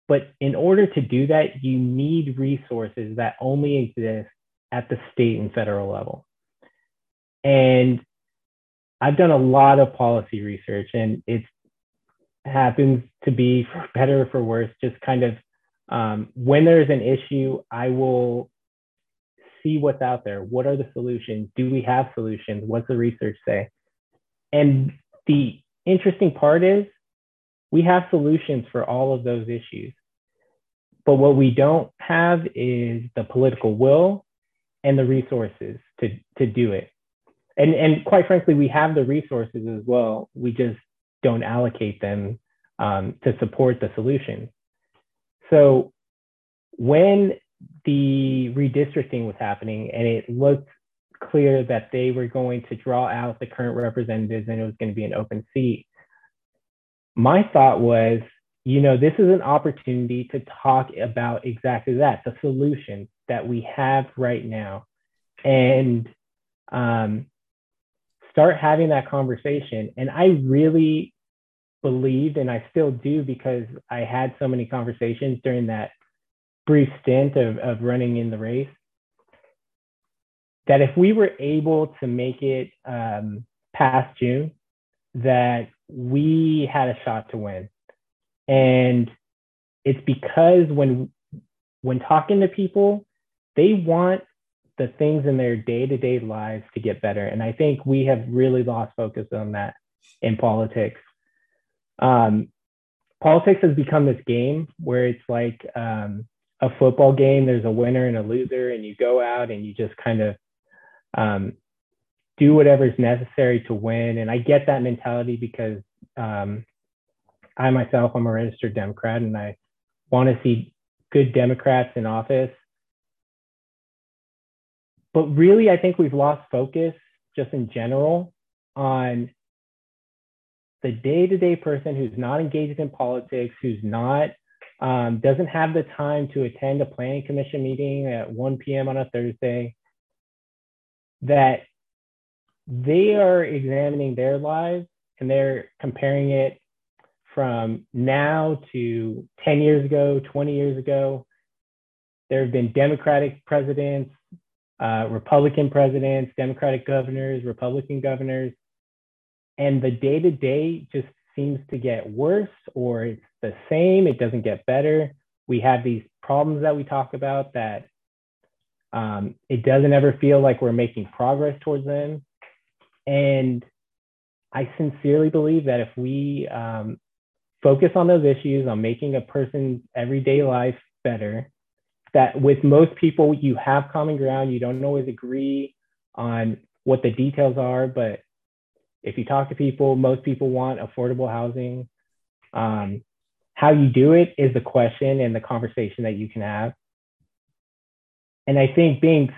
But in order to do that, you need resources that only exist at the state and federal level. And I've done a lot of policy research, and it happens to be for better or for worse, just kind of um, when there's an issue, I will see what's out there. What are the solutions? Do we have solutions? What's the research say? And the interesting part is we have solutions for all of those issues. But what we don't have is the political will and the resources to, to do it. And, and quite frankly, we have the resources as well. We just don't allocate them um, to support the solution. So when the redistricting was happening and it looked clear that they were going to draw out the current representatives and it was going to be an open seat, my thought was, you know, this is an opportunity to talk about exactly that, the solution that we have right now, and um, start having that conversation. And I really believed, and I still do because I had so many conversations during that brief stint of, of running in the race, that if we were able to make it um, past June, that we had a shot to win. And it's because when when talking to people, they want the things in their day-to-day lives to get better. And I think we have really lost focus on that in politics. Um, politics has become this game where it's like um, a football game. There's a winner and a loser, and you go out and you just kind of um, do is necessary to win. And I get that mentality because um, I myself, I'm a registered Democrat and I want to see good Democrats in office. But really, I think we've lost focus just in general on the day to day person who's not engaged in politics, who's not, um, doesn't have the time to attend a planning commission meeting at 1 p.m. on a Thursday, that they are examining their lives and they're comparing it from now to 10 years ago, 20 years ago. There have been Democratic presidents, uh, Republican presidents, Democratic governors, Republican governors, and the day to day just seems to get worse or it's the same, it doesn't get better. We have these problems that we talk about that um, it doesn't ever feel like we're making progress towards them. And I sincerely believe that if we um, focus on those issues, on making a person's everyday life better, that with most people, you have common ground. You don't always agree on what the details are, but if you talk to people, most people want affordable housing. Um, how you do it is the question and the conversation that you can have. And I think being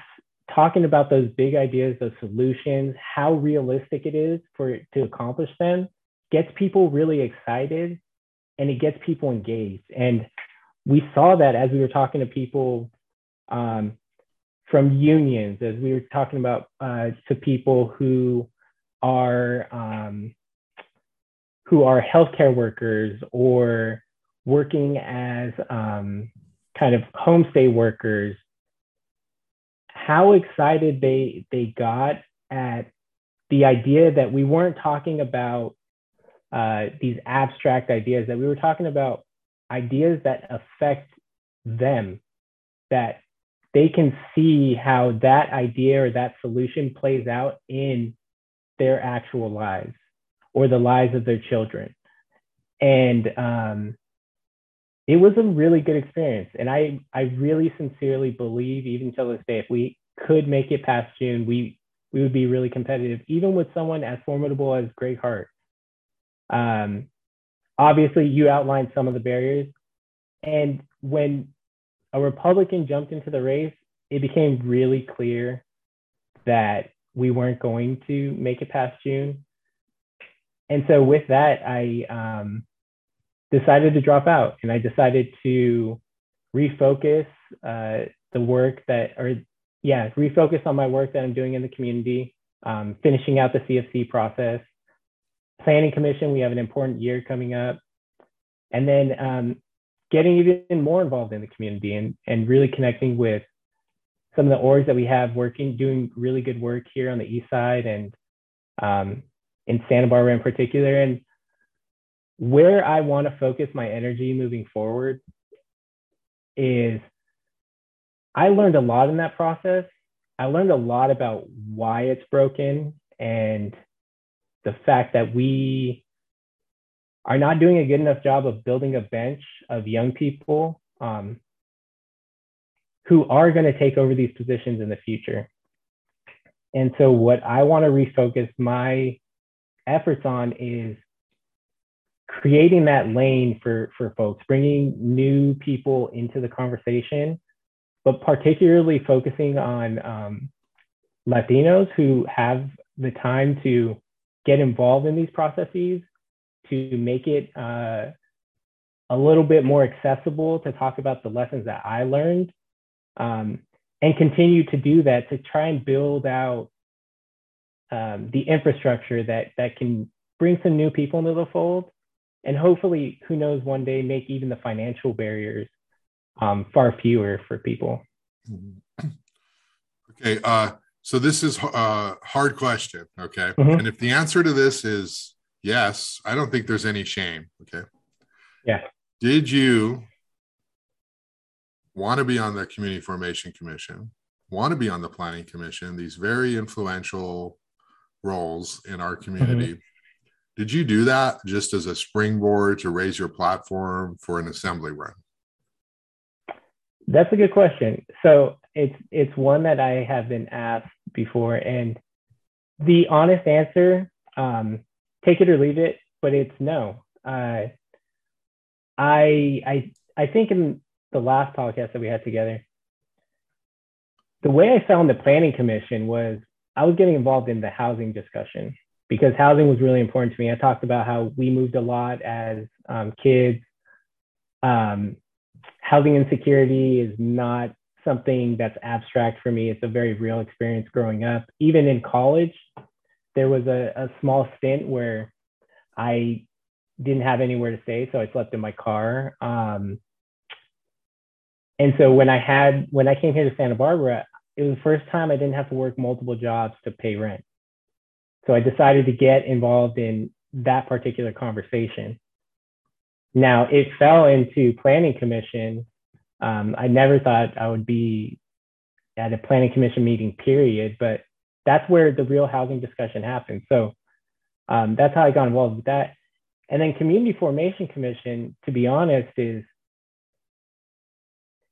talking about those big ideas, those solutions, how realistic it is for to accomplish them gets people really excited and it gets people engaged. And we saw that as we were talking to people um, from unions, as we were talking about uh, to people who are um, who are healthcare workers or working as um, kind of homestay workers how excited they they got at the idea that we weren't talking about uh, these abstract ideas that we were talking about ideas that affect them that they can see how that idea or that solution plays out in their actual lives or the lives of their children. And um, it was a really good experience. And I, I really sincerely believe, even till this day, if we could make it past June, we, we would be really competitive, even with someone as formidable as Gregg Hart. Um, obviously, you outlined some of the barriers. And when a Republican jumped into the race, it became really clear that we weren't going to make it past June. And so, with that, I, um, decided to drop out and I decided to refocus uh, the work that, or yeah, refocus on my work that I'm doing in the community, um, finishing out the CFC process. Planning Commission, we have an important year coming up. And then um, getting even more involved in the community and, and really connecting with some of the orgs that we have working, doing really good work here on the east side and um, in Santa Barbara in particular. And where I want to focus my energy moving forward is I learned a lot in that process. I learned a lot about why it's broken and the fact that we are not doing a good enough job of building a bench of young people um, who are going to take over these positions in the future. And so, what I want to refocus my efforts on is creating that lane for, for folks, bringing new people into the conversation, but particularly focusing on um, Latinos who have the time to get involved in these processes to make it uh, a little bit more accessible to talk about the lessons that I learned um, and continue to do that to try and build out um, the infrastructure that that can bring some new people into the fold and hopefully who knows one day make even the financial barriers um, far fewer for people. Okay uh, so this is a uh, hard question okay? Mm-hmm. and if the answer to this is yes i don't think there's any shame okay? Yeah. Did you want to be on the community formation commission want to be on the planning commission these very influential roles in our community? mm-hmm. Did you do that just as a springboard to raise your platform for an assembly run? That's a good question. So it's it's one that i have been asked before and the honest answer um, take it or leave it but it's no. Uh, I I I think in the last podcast that we had together, the way I found the planning commission was I was getting involved in the housing discussion because housing was really important to me. I talked about how we moved a lot as um, kids. Um, housing insecurity is not something that's abstract for me. It's a very real experience growing up. Even in college, there was a, a small stint where I didn't have anywhere to stay, so I slept in my car. Um, and so when I had when I came here to Santa Barbara, it was the first time I didn't have to work multiple jobs to pay rent. So I decided to get involved in that particular conversation. Now it fell into planning commission. Um, I never thought I would be at a planning commission meeting, period. But that's where the real housing discussion happened. So um, that's how I got involved with that. And then Community Formation Commission, to be honest, is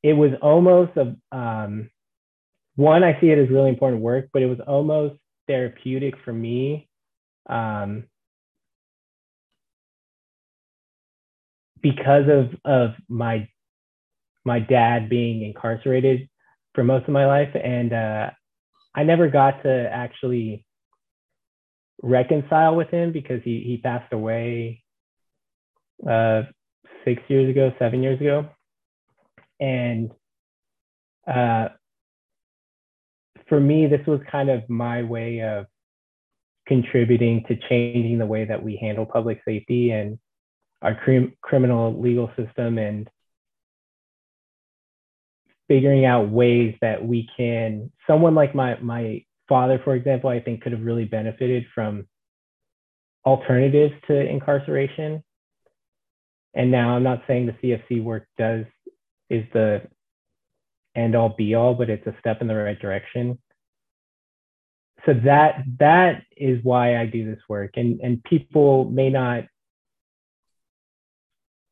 it was almost a um, one. I see it as really important work, but it was almost therapeutic for me um, because of of my my dad being incarcerated for most of my life, and uh, I never got to actually reconcile with him because he he passed away uh, six years ago, seven years ago, and uh, for me, this was kind of my way of contributing to changing the way that we handle public safety and our crim- criminal legal system and figuring out ways that we can someone like my my father for example i think could have really benefited from alternatives to incarceration. And now I'm not saying the CFC work does is the end all be all, but it's a step in the right direction. So that that is why I do this work. And and people may not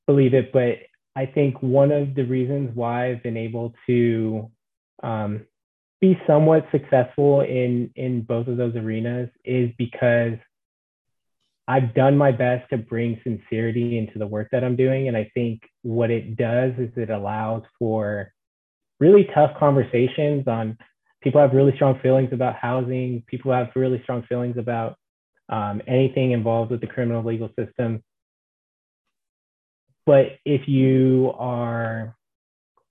believe it, but I think one of the reasons why I've been able to um, be somewhat successful in in both of those arenas is because I've done my best to bring sincerity into the work that I'm doing. And I think what it does is it allows for really tough conversations on people have really strong feelings about housing, people have really strong feelings about um, anything involved with the criminal legal system. But if you are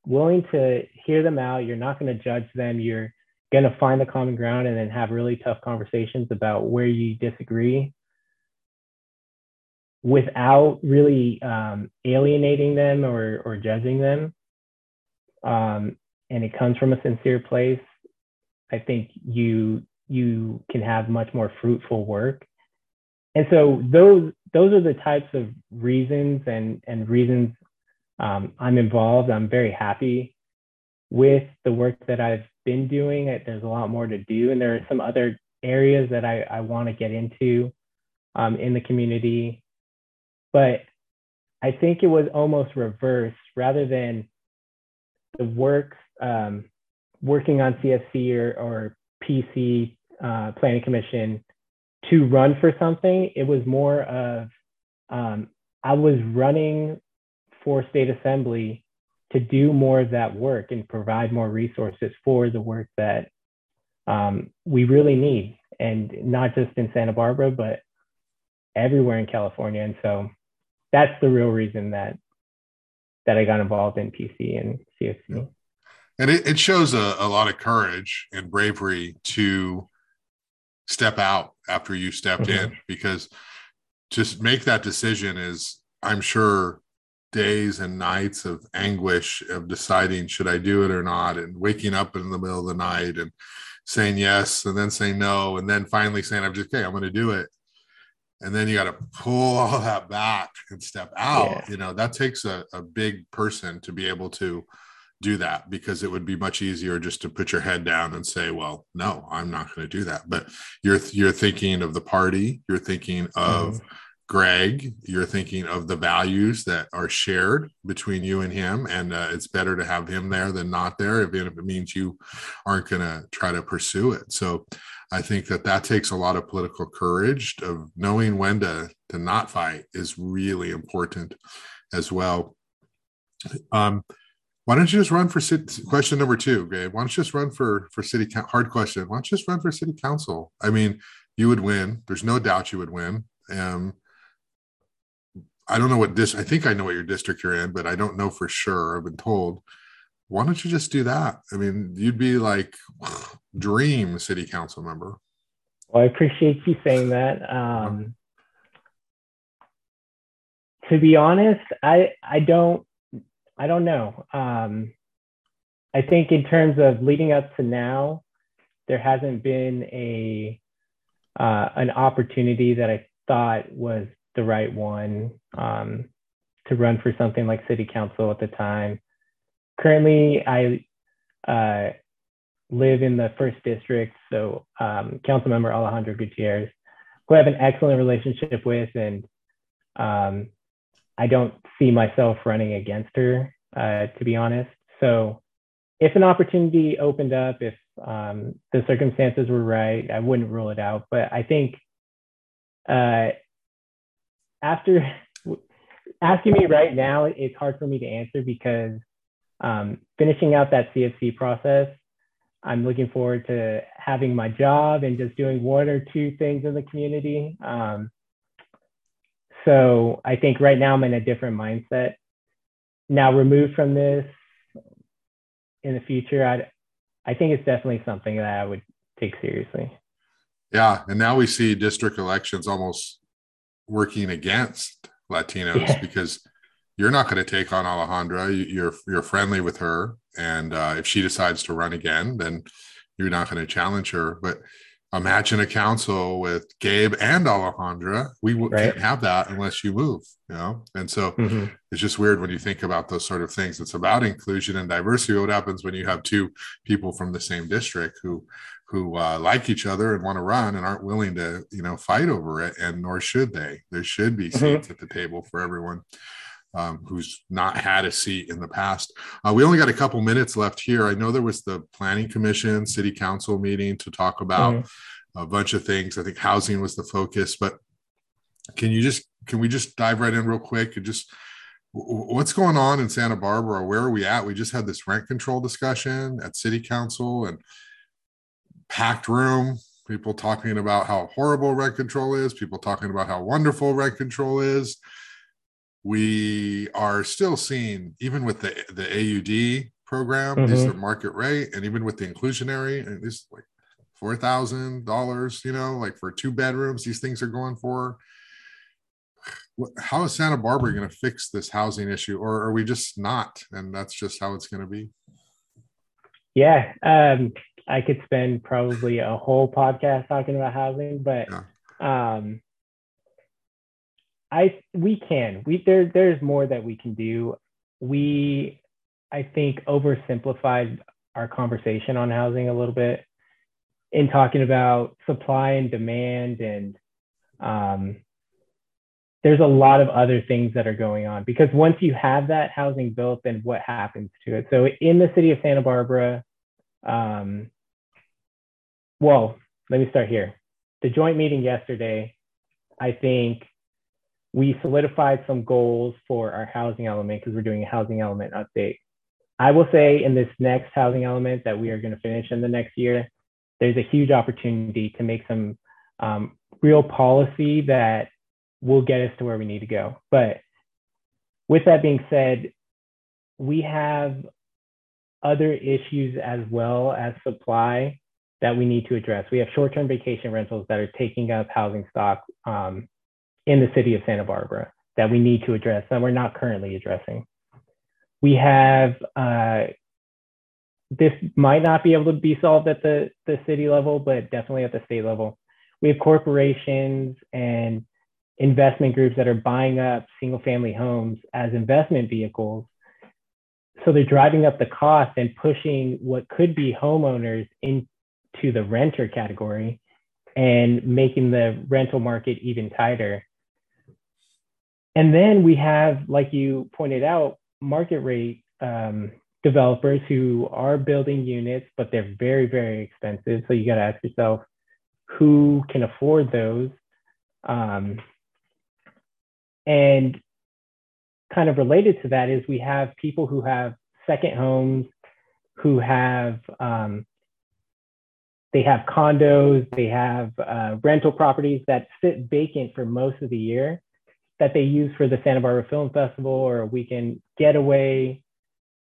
willing to hear them out, you're not going to judge them, you're going to find the common ground and then have really tough conversations about where you disagree without really um, alienating them or, or judging them. Um, and it comes from a sincere place. I think you you can have much more fruitful work. And so those those are the types of reasons and and reasons um, I'm involved. I'm very happy with the work that I've been doing. There's a lot more to do, and there are some other areas that I, I want to get into um, in the community. But I think it was almost reversed rather than the work um, working on CFC or, or PC uh, Planning Commission to run for something. It was more of um, I was running for state assembly to do more of that work and provide more resources for the work that um, we really need, and not just in Santa Barbara, but everywhere in California. And so that's the real reason that that I got involved in PC and CFC. And it, it shows a, a lot of courage and bravery to step out after you stepped mm-hmm. in because just make that decision is i'm sure days and nights of anguish of deciding should I do it or not, and waking up in the middle of the night and saying yes and then saying no, and then finally saying I'm just okay, I'm going to do it. And then you got to pull all that back and step out. Yeah. You know, that takes a, a big person to be able to do that because it would be much easier just to put your head down and say, well, no, I'm not going to do that. But you're you're thinking of the party, you're thinking of mm-hmm Gregg, you're thinking of the values that are shared between you and him, and uh, it's better to have him there than not there, even if it means you aren't going to try to pursue it. So, I think that that takes a lot of political courage of knowing when to to not fight is really important as well. Um, why don't you just run for city, question number two, Gabe? Why don't you just run for for city hard question? Why don't you just run for city council? I mean, you would win. There's no doubt you would win. Um, I don't know what this. I think I know what your district you're in, but I don't know for sure. I've been told. Why don't you just do that? I mean, you'd be like dream city council member. Well, I appreciate you saying that. Um, to be honest, I I don't I don't know. Um, I think in terms of leading up to now, there hasn't been a uh, an opportunity that I thought was the right one um, to run for something like city council at the time. Currently, I uh, live in the first district, so um, council member Alejandra Gutierrez, who I have an excellent relationship with, and um, I don't see myself running against her, uh, to be honest. So, if an opportunity opened up, if um, the circumstances were right, I wouldn't rule it out. But I think uh, after asking me right now, it's hard for me to answer because um, finishing out that CFC process, I'm looking forward to having my job and just doing one or two things in the community. Um, so I think right now I'm in a different mindset. Now removed from this in the future, I I think it's definitely something that I would take seriously. Yeah, and now we see district elections almost working against Latinos yeah. because you're not going to take on Alejandra. You're you're friendly with her, and uh, if she decides to run again, then you're not going to challenge her. But imagine a council with Gabe and Alejandra. We right. can't have that unless you move, you know. And so mm-hmm. it's just weird when you think about those sort of things. It's about inclusion and diversity. What happens when you have two people from the same district who who uh, like each other and want to run and aren't willing to you know fight over it and nor should they there should be mm-hmm. seats mm-hmm. at the table for everyone um, who's not had a seat in the past. Uh, we only got a couple minutes left here. I know there was the planning commission city council meeting to talk about mm-hmm. a bunch of things. I think housing was the focus but can you just can we just dive right in real quick and just what's going on in santa barbara? Where are we at? We just had this rent control discussion at city council and packed room, people talking about how horrible rent control is, people talking about how wonderful rent control is. We are still seeing, even with the, the AUD program, mm-hmm. these are market rate, and even with the inclusionary, and this like four thousand dollars, you know, like for two bedrooms, these things are going for. How is Santa Barbara going to fix this housing issue, or are we just not, and that's just how it's going to be? Yeah, um, I could spend probably a whole podcast talking about housing, but yeah. um, I we can. We there there's more that we can do. We I think oversimplified our conversation on housing a little bit in talking about supply and demand and um, there's a lot of other things that are going on because once you have that housing built then what happens to it so in the city of santa barbara um, well let me start here the joint meeting yesterday i think we solidified some goals for our housing element because we're doing a housing element update I will say in this next housing element that we are going to finish in the next year, there's a huge opportunity to make some um, real policy that will get us to where we need to go. But with that being said, we have other issues as well as supply that we need to address. We have short-term vacation rentals that are taking up housing stock um, in the city of Santa Barbara that we need to address that we're not currently addressing we have uh, this might not be able to be solved at the, the city level, but definitely at the state level. We have corporations and investment groups that are buying up single family homes as investment vehicles. So they're driving up the cost and pushing what could be homeowners into the renter category and making the rental market even tighter. And then we have, like you pointed out, market rate um, developers who are building units, but they're very, very expensive. So you got to ask yourself who can afford those. Um, and kind of related to that is we have people who have second homes, who have um, they have condos, they have uh, rental properties that sit vacant for most of the year that they use for the Santa Barbara Film Festival or a weekend getaway.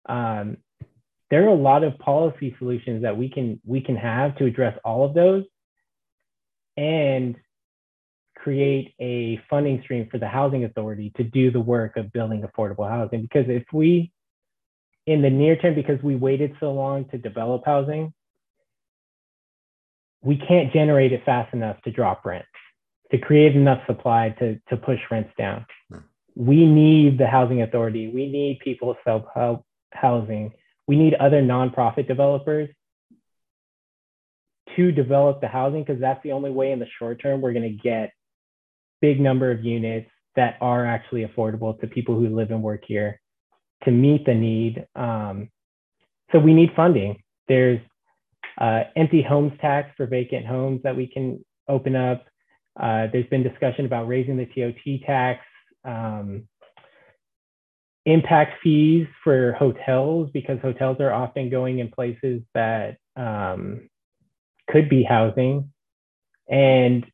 Um, there are a lot of policy solutions that we can we can have to address all of those and create a funding stream for the housing authority to do the work of building affordable housing because if we in the near term because we waited so long to develop housing we can't generate it fast enough to drop rent to create enough supply to, to push rents down. Hmm. We need the housing authority. We need people self-help housing. We need other nonprofit developers to develop the housing because that's the only way in the short term we're going to get big number of units that are actually affordable to people who live and work here to meet the need. Um, so we need funding. There's uh, empty homes tax for vacant homes that we can open up. Uh, there's been discussion about raising the TOT tax, um, impact fees for hotels because hotels are often going in places that um, could be housing, and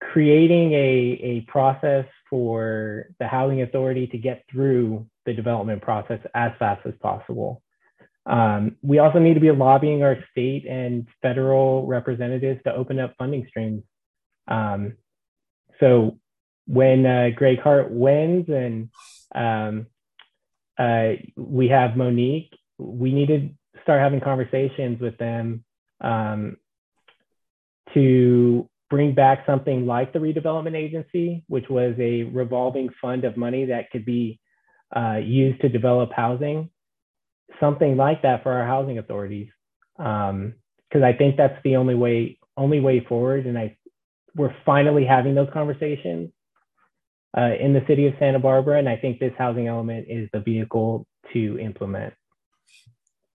creating a, a process for the housing authority to get through the development process as fast as possible. Um, we also need to be lobbying our state and federal representatives to open up funding streams um, so when uh, Gregg Hart wins and um, uh, we have Monique, we need to start having conversations with them um, to bring back something like the redevelopment agency, which was a revolving fund of money that could be uh, used to develop housing, something like that for our housing authorities. Because um, I think that's the only way only way forward, and I we're finally having those conversations uh, in the city of Santa Barbara, and I think this housing element is the vehicle to implement.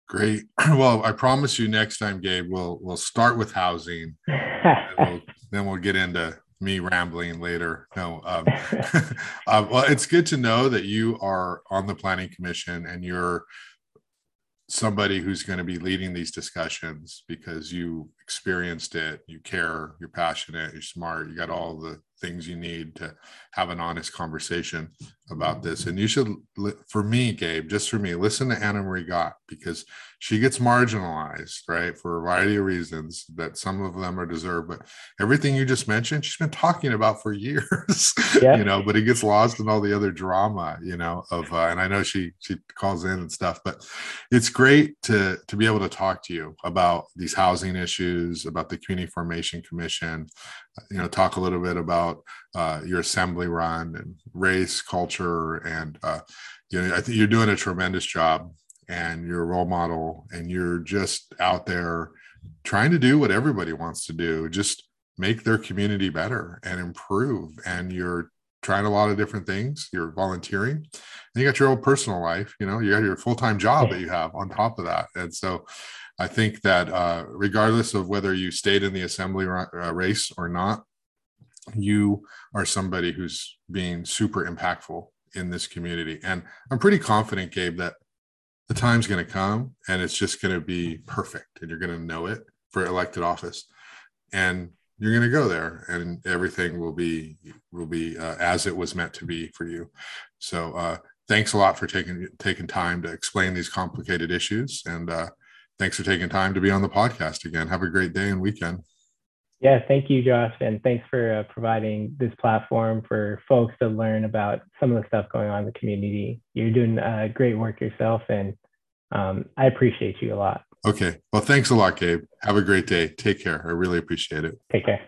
Great. Well, I promise you next time, Gabe, we'll we'll start with housing, we'll, then we'll get into me rambling later. No, um, uh, well, it's good to know that you are on the planning commission and you're somebody who's going to be leading these discussions because you experienced it, you care, you're passionate, you're smart, you got all the things you need to have an honest conversation about this. And you should, for me, Gabe, just for me, listen to Anna Marie Gott because she gets marginalized, right, for a variety of reasons that some of them are deserved. But everything you just mentioned, she's been talking about for years, yeah. you know, but it gets lost in all the other drama, you know, of, uh, and I know she, she calls in and stuff, but it's great to, to be able to talk to you about these housing issues issues about the Community Formation Commission. You know, talk a little bit about uh, your assembly run and race, culture, and uh, you know, I think you're doing a tremendous job, and you're a role model, and you're just out there trying to do what everybody wants to do, just make their community better and improve. And you're trying a lot of different things. You're volunteering, and you got your own personal life. You know, you got your full time job that you have on top of that. And so, I think that uh, regardless of whether you stayed in the assembly uh, race or not, you are somebody who's being super impactful in this community. And I'm pretty confident, Gabe, that the time's going to come and it's just going to be perfect and you're going to know it for elected office. And you're going to go there and everything will be will be uh, as it was meant to be for you so uh, thanks a lot for taking taking time to explain these complicated issues and uh, thanks for taking time to be on the podcast again have a great day and weekend yeah thank you josh and thanks for uh, providing this platform for folks to learn about some of the stuff going on in the community you're doing uh, great work yourself and um, i appreciate you a lot Okay. Well, thanks a lot, Gabe. Have a great day. Take care. I really appreciate it. Take care.